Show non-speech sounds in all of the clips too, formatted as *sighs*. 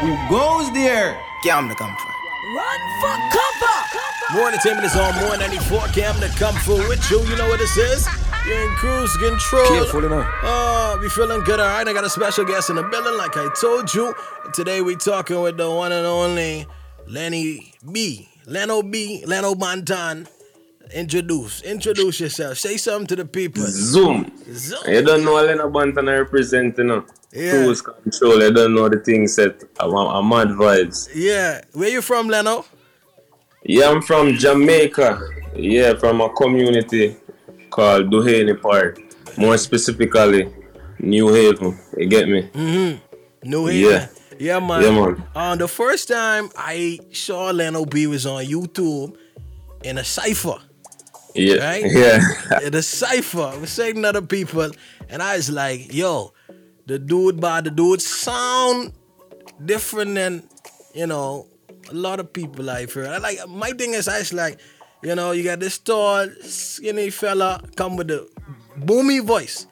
Who goes there? Cam the Comfort. Run for cover. More entertainment is on more 94. Cam to Comfort with you. You know what this is? You're in cruise control. Careful enough. Oh, we feeling good, all right? I got a special guest in the building, like I told you. Today we talking with the one and only Lenny B. Leno B. Leno Banton. Introduce. Introduce yourself. Say something to the people. Zoom. Zoom. You don't know Elena Banton I represent, you know. Yeah. Cruise control. I don't know the thing set. I'm, I'm mad vibes. Yeah. Where you from, Leno? Yeah, I'm from Jamaica. Yeah, from a community called Duhaney Park. More specifically, New Haven. You get me? New Haven. Yeah. Yeah, man. Yeah, man. Uh, the first time I saw Leno B was on YouTube in a cipher. Yeah. Right? *laughs* Yeah. in a cipher. Was saying other people, and I was like, yo, the dude by the dude sound different than, you know, a lot of people I've heard. I like my thing is I was like, you know, you got this tall, skinny fella come with the boomy voice.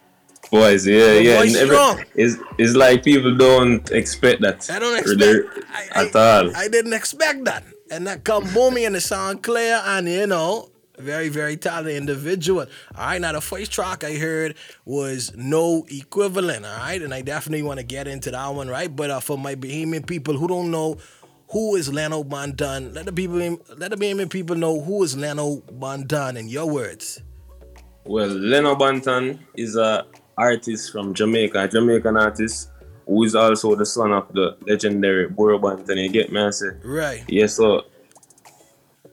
Voice, yeah, The yeah. voice every- strong. It's, it's like people don't expect that. I don't expect I, I, at all. I didn't expect that. And that come boomy and it sound clear and you know, very, very talented individual. All right, now the first track I heard was No Equivalent, all right? And I definitely want to get into that one, right? But uh, for my Bahamian people who don't know who is Leno Banton, let the people let the Bahamian people know who is Leno Banton in your words. Well, Leno Banton is a artist from Jamaica, a Jamaican artist who is also the son of the legendary Burro Banton. You get me? I say, Right. yeah. So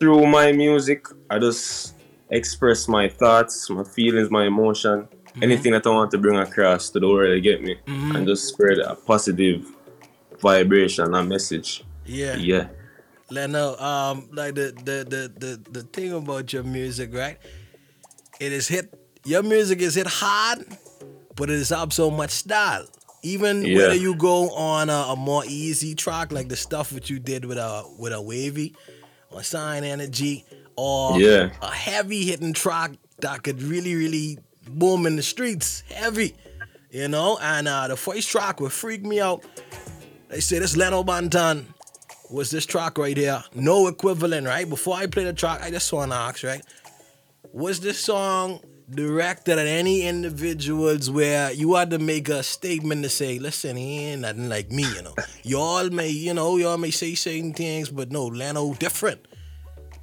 through my music, I just express my thoughts, my feelings, my emotion, anything that I want to bring across to the world. Get me? And just spread a positive vibration, a message. Yeah. Yeah. Leno, um, like the the the the the thing about your music, right? It is hit. Your music is hit hard, but it is up so much style. Even Yeah. whether you go on a, a more easy track, like the stuff that you did with a with a wavy, or sign energy, or Yeah. a heavy hitting track that could really really boom in the streets, heavy, you know. And uh, the first track would freak me out. They say this Leno Banton was this track right here. No equivalent, right? Before I play the track, I just want to ask, right? Was this song directed at any individuals where you had to make a statement to say, listen, he ain't nothing like me, you know? *laughs* Y'all may, you know, y'all may say certain things, but no, Leno different.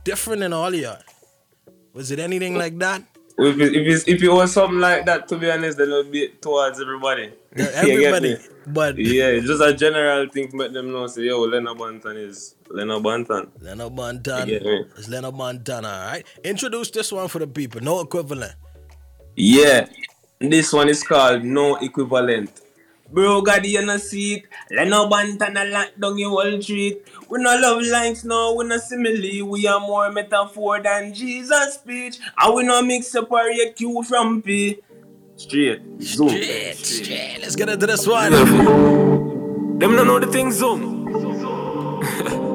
Different than all y'all. Was it anything like that? If it, if, if it was something like that, to be honest, then it would be towards everybody. *laughs* Yeah, You get me? Everybody. But Yeah, it's just a general thing to make them know. Say, yo, Lena Banton is. Leno. You get me? It's Leno Banton, all right? Introduce this one for the people. No equivalent. Yeah, this one is called No Equivalent. Bro, God, you no see it. Lena Banton a lock down your whole treat. We no love lines, no, we no simile. We are more metaphor than Jesus' speech. And we no mix separate Q from P. Straight, zoom. Shit, shit. Let's get into this one. Them no know the thing zoom. *laughs*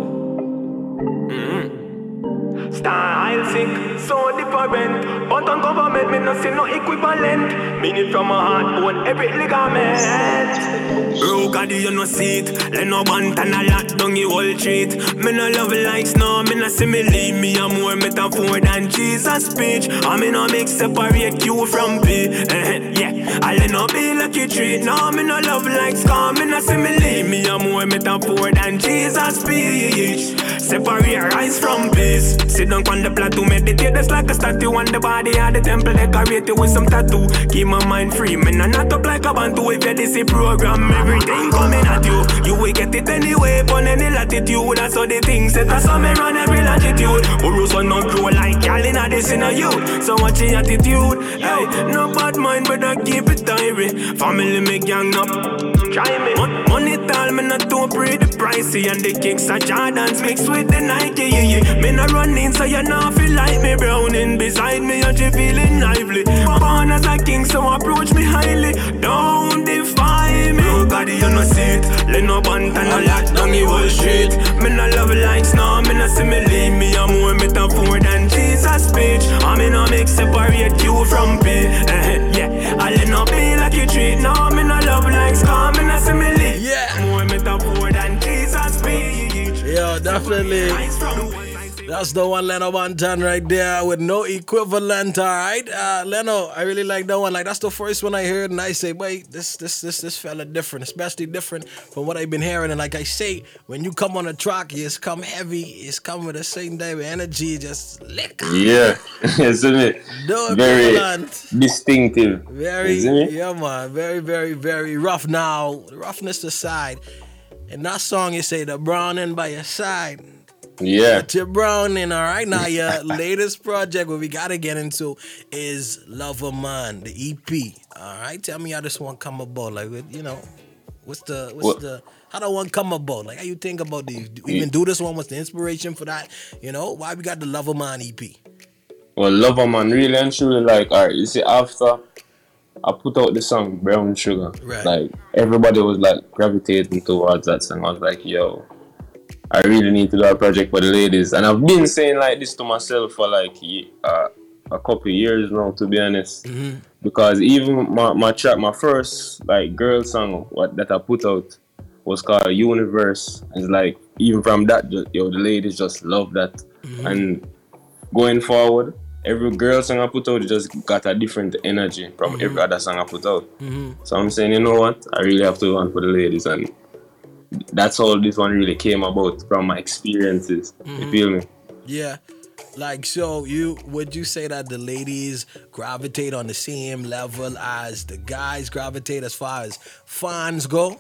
Style sick, so different. But on government, me no see no equivalent. Meaning from my heart, bone, every ligament. Bro, God, you no see it. Let no bantan a lot down your whole treat. Me no love likes, no, me no simile. Me leave. Me a more metaphor than Jesus' speech. I me no make separate you from P. Eh, yeah, I let no be like you treat. No, me no love likes, come me no simile. Me a more metaphor than Jesus' speech. Separate rise from peace. Sit down on the plateau, meditate just like a statue on the body of the temple decorated with some tattoo. Keep my mind free, man. I not up like a bantu if you this program. Everything coming at you, you will get it anyway. On any latitude, that's how the things set. That's how me run every latitude. Burros will not grow like y'all in this in a youth. So watch your attitude. Hey, no bad mind, but I keep it diary. Family me gang up. Try me. Mon- Money tall, not too pretty pricey And the kicks are Jordans mixed with the Nike yeah, yeah. Me not running so you not feel like me Browning beside me and you feeling lively? Born as a king so approach me highly. Don't defy me. God you no see it Let no band and no lock down the whole street. Me no love likes no me no simile Me a more metaphor than Jesus speech. I me no make separate you from P. Eh, Yeah. I let no be like you treat. No me no love likes come me no simile Yeah. Definitely. That's the one Leno Banton right there with no equivalent. All right, uh, Leno, I really like that one. Like that's the first one I heard, and I say, wait, this this this this fella different, especially different from what I've been hearing. And like I say, when you come on a track, it's come heavy, it's come with a certain type of energy, just lick. Yeah, *laughs* isn't it? No Very equivalent. distinctive. Very, yeah, man. Very, very, very rough. Now, roughness aside, in that song, you say the browning by your side. Yeah. But you're browning, all right. Now, your *laughs* latest project, what we gotta get into, is Lover Man, the EP. All right, tell me how this one come about. Like, you know, what's the, what's What- the, how that one come about? Like, how you think about? Do even do this one? What's the inspiration for that? You know, why we got the Lover Man E EP? Well, Lover Man, really and truly, like, alright, you see, after I put out the song Brown Sugar, Right. like, everybody was like gravitating towards that song. I was like, yo, I really need to do a project for the ladies. And I've been saying like this to myself for like uh, a couple of years now, to be honest. Because even my, my track, my first like girl song what that I put out was called Universe. It's like even from that, yo, the ladies just love that. And going forward, every girl song I put out just got a different energy from mm-hmm. every other song I put out. Mm-hmm. So I'm saying, you know what? I really have to do one for the ladies, and that's all this one really came about from my experiences. You mm-hmm. feel me? Yeah. Like so you would you say that the ladies gravitate on the same level as the guys gravitate as far as fans go?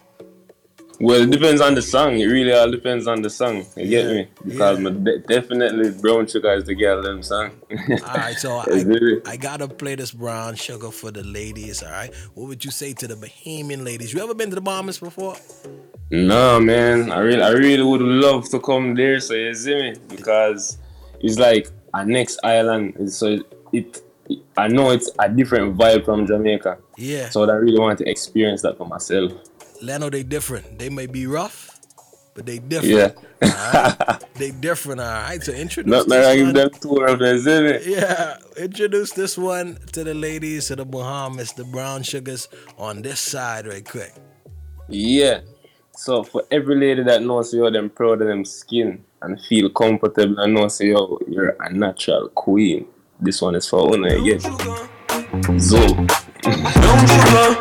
Well, it depends on the song. It really all depends on the song. You get me? Because yeah. de- definitely Brown Sugar is the girl them song. Alright, so *laughs* I, I gotta play this brown sugar for the ladies, alright? What would you say to the Bahamian ladies? You ever been to the Bahamas before? No man, I really, I really would love to come there. So you see me because it's like a next island. So it, I know it's a different vibe from Jamaica. Yeah. So I really want to experience that for myself. Leno, they different. They may be rough, but they different. Yeah. Alright? *laughs* they different, alright. So introduce Not this like I give one. them tour of it. Yeah, introduce this one to the ladies of the Bahamas, the brown sugars on this side right quick. Yeah. So for every lady that knows you, them proud of them skin and feel comfortable and knows you, you're a natural queen. This one is for Una again. Zo.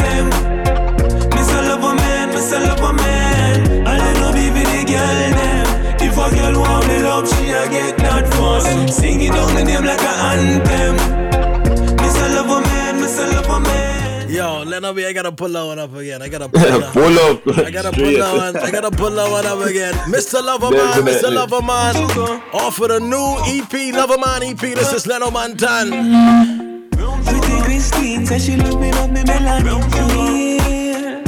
A anthem. Miss a love a man, miss a love a man. I let no baby the girl them. If a girl want me love, she a get that fast. Sing it on me name like a anthem. Miss a love a man, miss a love a man. Yo, Leno B, I gotta pull that one up again. I gotta *laughs* pull that Pull up. I gotta pull Straight. that one. I gotta pull that one up again. Mr. Loverman, Mr. Loverman. Off of the new EP, Loverman EP. This is Leno Banton. Christine says she loving up me melanin clear.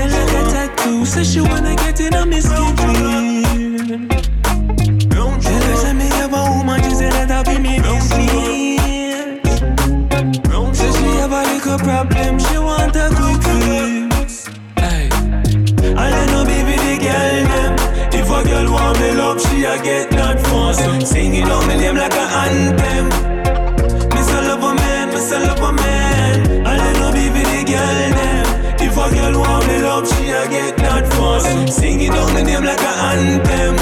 And like a tattoo, says she wanna get in on me skin. Brown Tell her say me have a woman, she said that I'll be me business. Says she have a little problem, she want a quick fix. Hey. I let no baby the girl them. If a girl want me love, she a get that fast. Sing it on me name like a anthem. Girl want me love, she a get that fast. Sing it on me name like a anthem.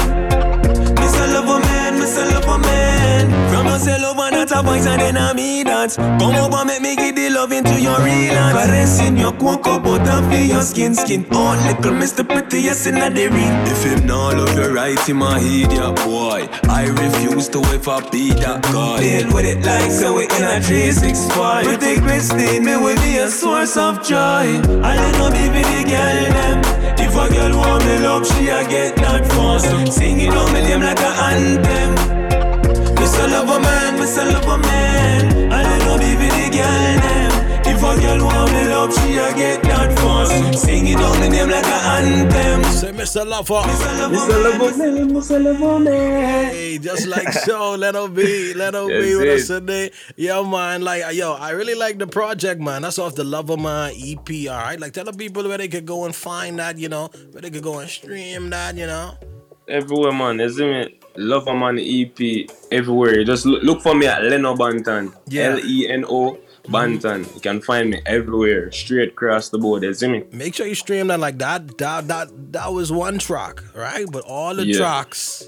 Miss a love a man, miss a love man. From a and not a and then I me that. Come over, make me give the love into your real hand. Caressing your cocoa butter for your skin, skin. Oh, little Mr. Prettiest in the ring. If him not love you right, him a idiot boy. I refuse to ever be that guy. Deal with it like so we in a 365. Pretty Christine, me will be a source of joy. I let no baby the girl them. If a girl want me love, she a get that fast. Sing it on me name like a anthem. Miss a lover man, miss a lover man. I don't even baby the girl name. If a girl want me love, she a get that fast. Singing it on the name like an anthem. Say Miss a lover, miss a lover man, miss lover man. Hey, just like *laughs* so, let it be, let it be with us today. Yo, man, like uh, yo, I really like the project, man. That's off the Lover Man EP. All right, like tell the people where they could go and find that, you know, where they could go and stream that, you know. Everywhere, man. You see me? Love a man EP everywhere. Just look, look for me at Leno Banton. Yeah. L E N O Banton. You can find me everywhere, straight across the board. You see me? Make sure you stream that like that. That that that was one track, right? But all the Yeah. tracks,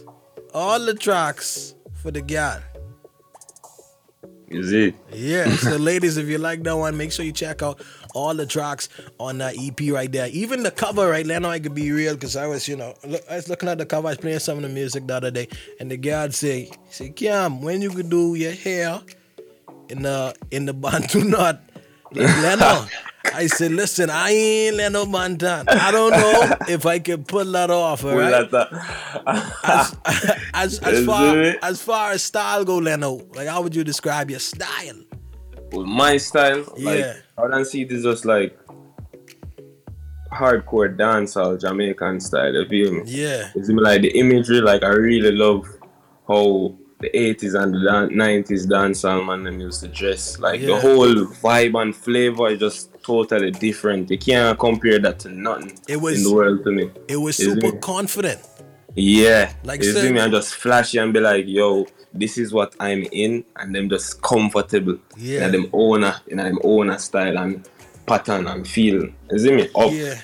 all the tracks for the girl. You it? Yeah. *laughs* So, ladies, if you like that one, make sure you check out all the tracks on that EP right there. Even the cover, right? Leno, I could be real because I was, you know, look, I was looking at the cover. I was playing some of the music the other day, and the girl say, "Say, Cam, when you could do your hair in the in the *laughs* Bantu knot, Leno." I said, listen, I ain't Leno Banton. I don't know *laughs* if I can pull that off, all right? as, *laughs* as, *laughs* as far as far as style go, Leno, like how would you describe your style? Well, my style, Yeah. like, I don't see this just like hardcore dancehall Jamaican style. You feel me? Yeah, It's like the imagery. Like I really love how the 80s and the dan- 90s dancehall man them used to dress. Like Yeah. the whole vibe and flavor is just totally different. You can't compare that to nothing It was- in the world to me. it was super it? confident. Yeah, Like you see me and just flashy and be like, yo, this is what I'm in, and them just comfortable. Yeah. in them owner, in them owner style and pattern and feel. You see me? Up. Yeah,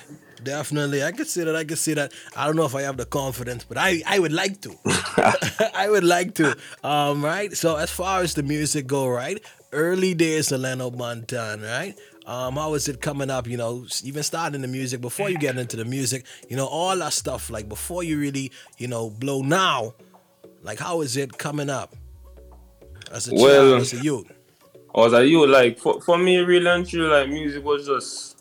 definitely. I could see that. I could see that. I don't know if I have the confidence, but I, I would like to. *laughs* *laughs* I would like to. Um, right. So as far as the music go, right? Early days of Leno Banton, right? Um, how is it coming up? You know, even starting the music before you get into the music, you know, all that stuff. Like before you really, you know, blow now. Like how is it coming up? As a Well- child, as a youth. I was like, you like for, for me, really and true, like music was just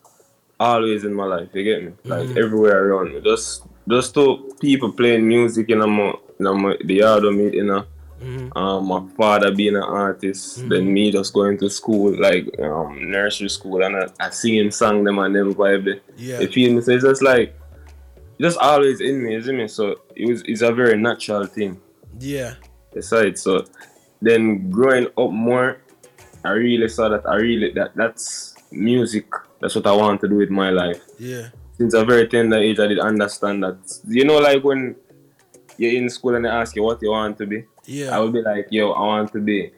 always in my life. You get me? Like Mm-hmm. everywhere around me. Just just to people playing music in my, in my the yard of me, you know. Mm-hmm. Um, my father being an artist, then me just going to school, like um, nursery school, and I, I singing song them and them vibe. Yeah. You feel me? So it's just like, just always in me, isn't it? So it was, it's a very natural thing Yeah. aside. So then growing up more, I really saw that I really that that's music. That's what I want to do with my life. Yeah. Since a very tender age, I did understand that. You know, like when you're in school and they ask you what you want to be, Yeah. I would be like, yo, I want to be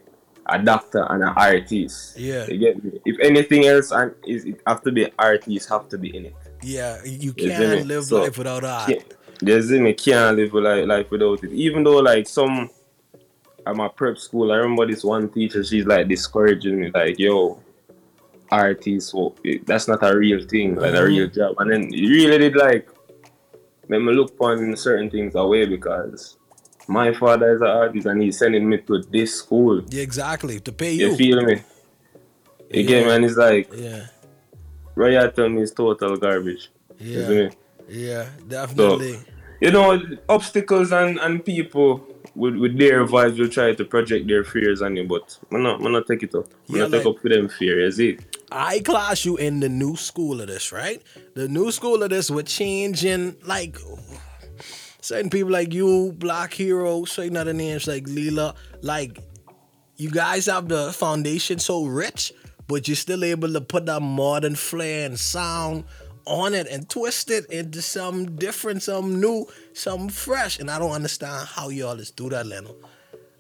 a doctor and an artist. Yeah. You get me? If anything else, and is it have to be artists have to be in it. Yeah. You You can't me? live So, life without art. Yeah, you see me can't live life, life without it. Even though like some at my prep school, I remember this one teacher, she's like discouraging me, like, yo, artists, so that's not a real thing, like a real mm. job. And then it really did like make me look on certain things away because my father is an artist and he's sending me to this school. Yeah, exactly. To pay You you. feel me? again? Yeah. And it's like Yeah. Royalton is total garbage. Yeah. Yeah. Definitely. you know, obstacles and, and people with, with their vibes will try to project their fears on you, but I'm not, I'm not take it up. I'm Yeah, not take like- up for them fear, you see? I class you in the new school of this, right? The new school of this, we're changing like certain people like you, Black Hero, certain other names like Leela. Like you guys have the foundation so rich, but you're still able to put that modern flair and sound on it and twist it into some different, some new, some fresh. And I don't understand how y'all just do that, Leno.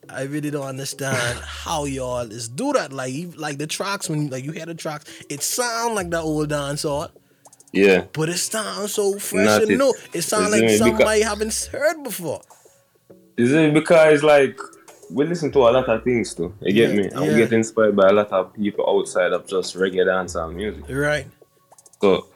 I really don't understand *sighs* how y'all is do that. Like, like the tracks when like you hear the tracks, it sound like that old dance dancehall, Yeah. but it sounds so fresh Not and it. new. It sounds like somebody Because- haven't heard before. Is it because, like, we listen to a lot of things too, you get Yeah, me? And yeah. we get inspired by a lot of people outside of just reggae dance and music. Right? So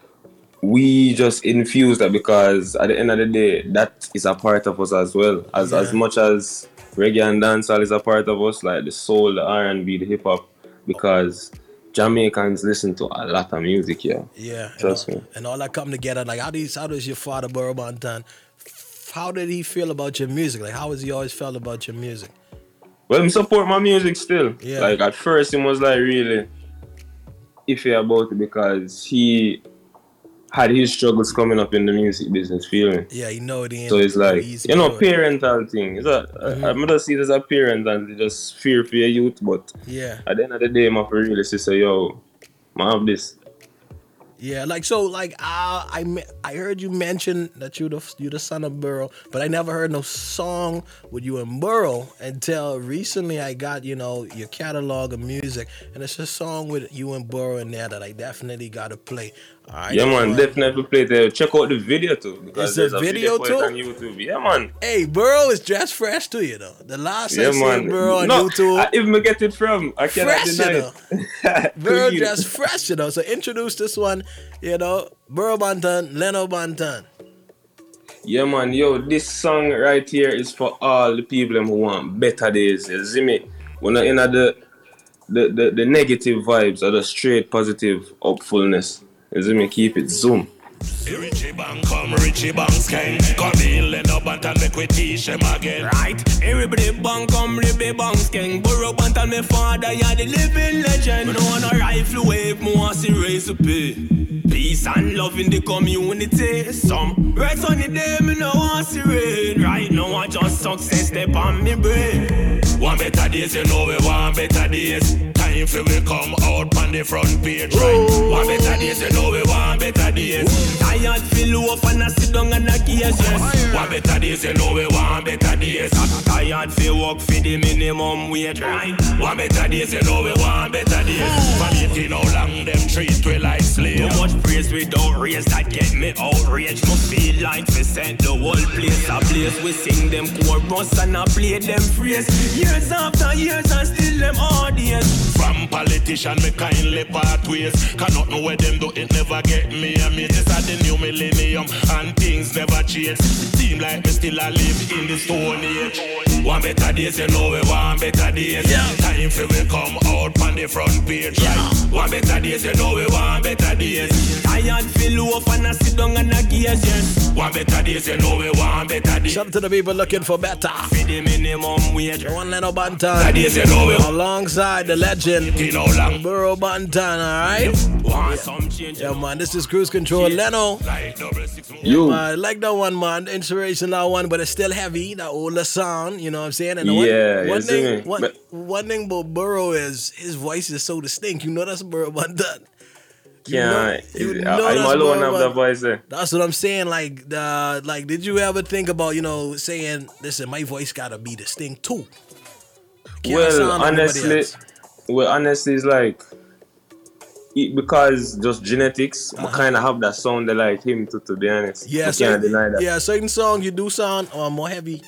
we just infuse that because at the end of the day, that is a part of us as well. As as much as reggae and dancehall is a part of us, like the soul, the R and B, the hip hop, because Jamaicans listen to a lot of music, yeah. Yeah. and Trust all, me. And all that come together. Like, how does how does your father Burro Banton? How did he feel about your music? Like, how has he always felt about your music? Well, he support my music still. Yeah. Like at first, he was like really iffy about it because he had his struggles coming up in the music business, feeling. Yeah, you know it ain't So it's like, easy you know, parental thing. It's a, Mm-hmm. I, I'm gonna see it as a parent and just fear for your youth, but Yeah. at the end of the day, I'm for real, it's just say, yo, I have this. Yeah, like so, like uh, I me- I heard you mention that you the you the son of Burro, but I never heard no song with you and Burro until recently. I got you know your catalog of music, and it's a song with you and Burro in there that I definitely got to play. Yeah, man, definitely play there. Check out the video too. Because Is there there's a video too? on YouTube. Yeah, man. Hey, Burro is dressed fresh to you though. The last I Yeah, man. Burro on no, YouTube, I, even get it from, I cannot Fresh, deny you it. Burro *laughs* Clean. dressed fresh, you know. So introduce this one, you know, Burro Banton, Leno Banton. Yeah, man, yo, this song right here is for all the people who want better days. You see me? We're not in the, the, the, the negative vibes or the straight positive hopefulness. You see me? Keep it zoom. Richie Bang come, Richie Come in, let up and teach again Right, everybody bang come, ribby and me father, yeah, the living legend. No a rifle wave, pay. Peace and love in the community. Some day, me no want rain. Right now I just success step on me brain. One better days, you know we want better days Time for we come out on the front page, right? One better days, you know we want better days Tired feel off and I sit down and I case, yes One better days, you know we want better days Tired feel work for the minimum wage, right? One better days, you know we want better days From 18 how long them treat we like Too much praise without raise that get me outraged. Must feel like we set the whole place ablaze. We sing them chorus and I play them phrase. Years after years and still them audience. From politician, me kindly part ways. Can not know where them do it never get me a mate. This are the new millennium and things never change. Seem like me still a live in the stone age. One better days, you know we want better days. Time for we come out on the front page, right? One better days, you know we want better days. Tired feel off and I sit down and I gaze, yes. One better days, you know we want better days. Shout to the people looking for better. For the minimum wage. One Leno Better days, you know we alongside the legend you know long. Burro Banton. All right. Want some change? Yeah, man, this is Cruise Control. Leno. Like double six. You. I like that one, man. Inspiration that one, but it's still heavy. That older sound, you know what I'm saying? And Yeah, one, you one see thing, me? one, But- one thing about Burro is his voice is so distinct. You know that's Burro Banton. Yeah, you I- know I'm that's alone Burro have the voice there. That's what I'm saying. Like, the like, did you ever think about you know saying, listen, my voice gotta be distinct too? Can't Well, sound like nobody honestly, else. Well, honestly, it's like it, because just genetics, I kind of have that sound like him to, to be honest. Uh-huh. yeah, certain, can't deny that. yeah, certain songs you do sound uh, more heavy.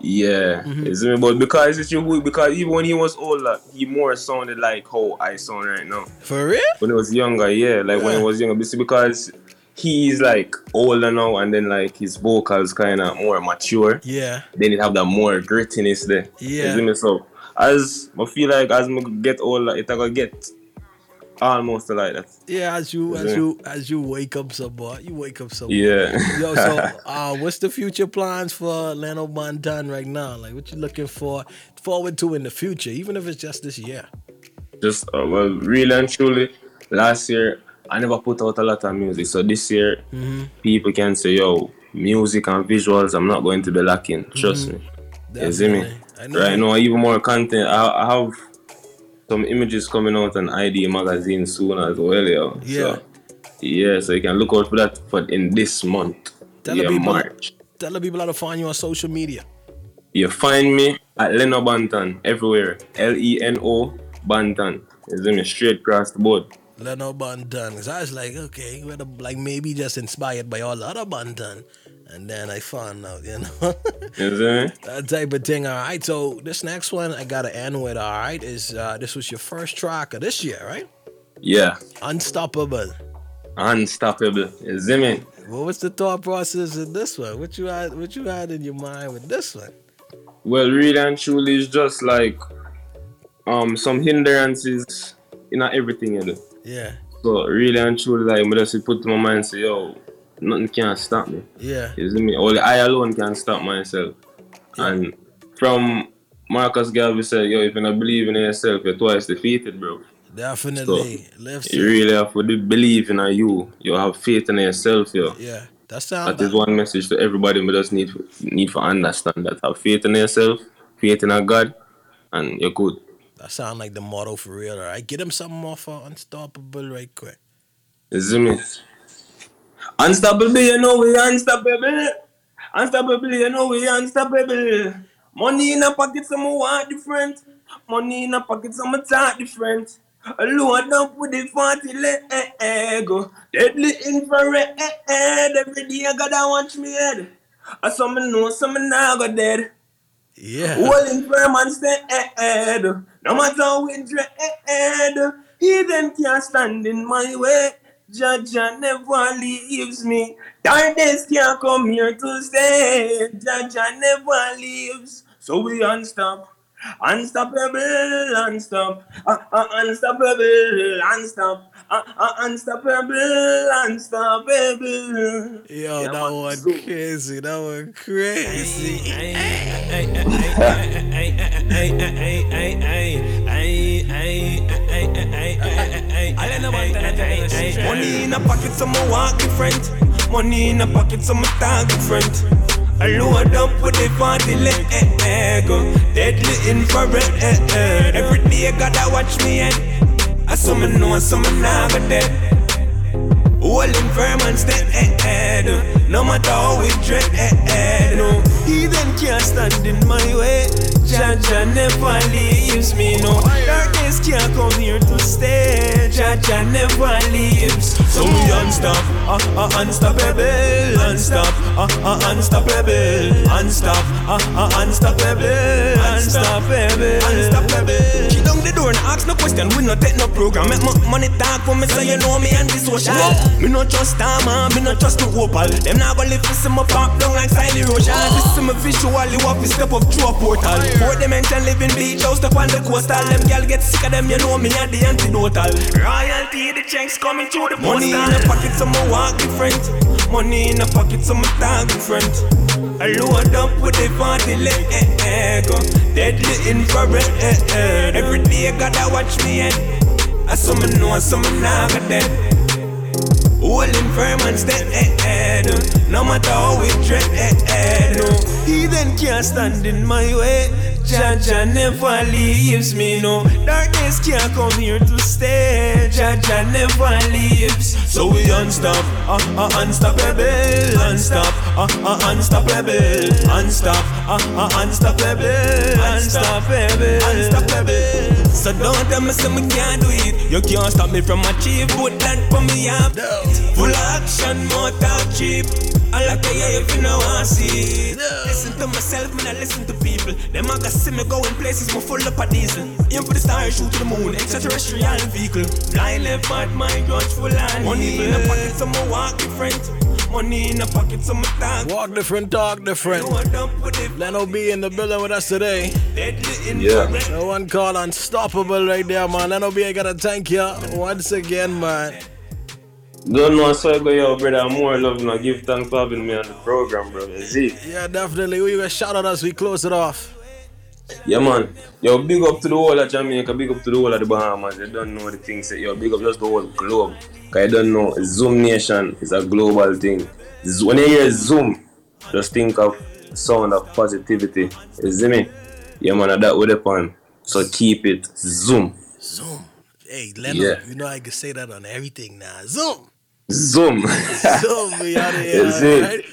Yeah, Mm-hmm. you see me? but because it's you, because even when he was older, he more sounded like how I sound right now. For real? When he was younger, yeah, like when he was younger, because he's like older now, and then like his vocals kind of more mature. Yeah. then it have that more grittiness there. Yeah. You see me? So as I feel like as I get older, it gonna get almost like that. Yeah, as you as you as you wake up some boy, you wake up some. Yeah. *laughs* Yo, so *laughs* uh, what's the future plans for Leno Banton right now? Like, what you looking for forward to in the future, even if it's just this year? Just uh, well, really and truly, last year I never put out a lot of music. So this year, Mm-hmm. people can say, "Yo, music and visuals, I'm not going to be lacking." Trust me. You see me? I know Right now, even more content. I, I have some images coming out on ID magazine soon as well, yo. Yeah. So, yeah, so you can look out for that for in this month. Tell the yeah, people- March. Tell the people how to find you on social media. You find me at Leno Banton everywhere. L E N O Banton. You see me straight across the board. Leno Banton. Cause I was like, okay, the, like maybe just inspired by all the other Banton. And then I found out, you know. *laughs* *laughs* That type of thing. All right. So this next one I gotta end with, all right, is uh this was your first track of this year, right? Yeah. Unstoppable. Unstoppable. See me? What was the thought process in this one? What you had what you had in your mind with this one? Well, really and truly, it's just like um some hindrances in everything you do. Yeah. So really and truly, like, I just put to my mind, say, yo, nothing can stop me. Yeah. You see me? Only I alone can stop myself. And from Marcus Garvey said, yo, if you don't believe in yourself, you're twice defeated, bro. Definitely. So, you really have to believe in you. You have faith in yourself, yo. Yeah. That's that is one message to everybody. We just need need to understand that. Have faith in yourself, faith in a God, and you're good. That sound like the motto for real, alright? I get him something more for unstoppable right quick. Is it me? Unstoppable, you know we unstoppable. Unstoppable, you know we unstoppable. Money in a pocket, some want different. Money in a pocket, some talk different. Load up with the 40 leg go. Deadly infrared eh, eh, every day I gotta watch me head. I some know some now got dead. Yeah. All infirm and stay eh, head. No matter how we dread. Heathen can't stand in my way. Jaja never leaves me. Darkness can't come here to stay. Jaja never leaves. So we unstop. Unstoppable, unstop, uh, uh, unstoppable, unstop, uh, uh, unstoppable, unstoppable. Yo, yeah, that one so. crazy. That one crazy. Money in a pocket, so I walk different. Money in a pocket, so I talk different. Load up with the leg, eh, eh, deadly infrared. Eh. Every day gotta watch me and I summon know, summon now got dead. All infirm and eh, no matter how we dread, no. Heathen can't stand in my way. Jaja never leaves me, no. Darkness can't come here to stay. Jaja never leaves. So we unstop, uh, uh, unstoppable, unstop, uh, uh, unstoppable, unstop, uh, uh, unstoppable, unstoppable, unstoppable. Kick down the door and ask no question. We no take no program. Make my money talk for me, so you know me and the social. Me no trust time, me no trust the opal. Them now go live for some pop down like Siley Rocha. This is my visually walk fi step up through a portal. Four dimension living beach house up on the coastal. Them gal get sick of them, you know me and the antidotal. Royalty, the checks coming through the Money in the pocket, so my walk different. Money in the pocket, so my talk different. I load up with the leg, eh, eh, Deadly infrared, eh. Every day gotta watch me, eh I summon know, summon now got dead all infirm and stand head. No matter how we dread. No, heathen can't stand in my way. Jaja never leaves me, no. Darkness can't come here to stay. Jaja never leaves. So we unstop, uh, uh, unstoppable, unstop, uh, uh, unstoppable, unstop, uh, uh, unstoppable, unstoppable, unstoppable. So don't tell me say me can't do it. You can't stop me from achieve, put that for me up. Full action, more talk cheap. I like to hear if you know I see. Listen to myself, man, I listen to people. Them I got see me going places more full up of diesel. Aim for the stars, shoot to the moon, extraterrestrial vehicle. Fly left, but my guns full on Money in the pocket, so I walk different. Money in the pocket, so I talk. Walk different, talk different. Leno B in the building with us today. Yeah. No one called unstoppable right there, man. Leno B, I gotta thank you once again, man. Don't know so I go your brother more love and give thanks for having me on the program, bro. Is it? Yeah, definitely. We will shout out as we close it off. Yeah man. Yo, big up to the whole of Jamaica, big up to the whole of the Bahamas. You don't know the things that yo, big up just the whole globe. Cause you don't know Zoom Nation is a global thing. When you hear Zoom, just think of sound of positivity. You see me? Yeah man, that with the pan. So keep it Zoom. Zoom. Hey, Leno, yeah. you know I can say that on everything now. Zoom. Zoom. Zoom, of *laughs* here. Right?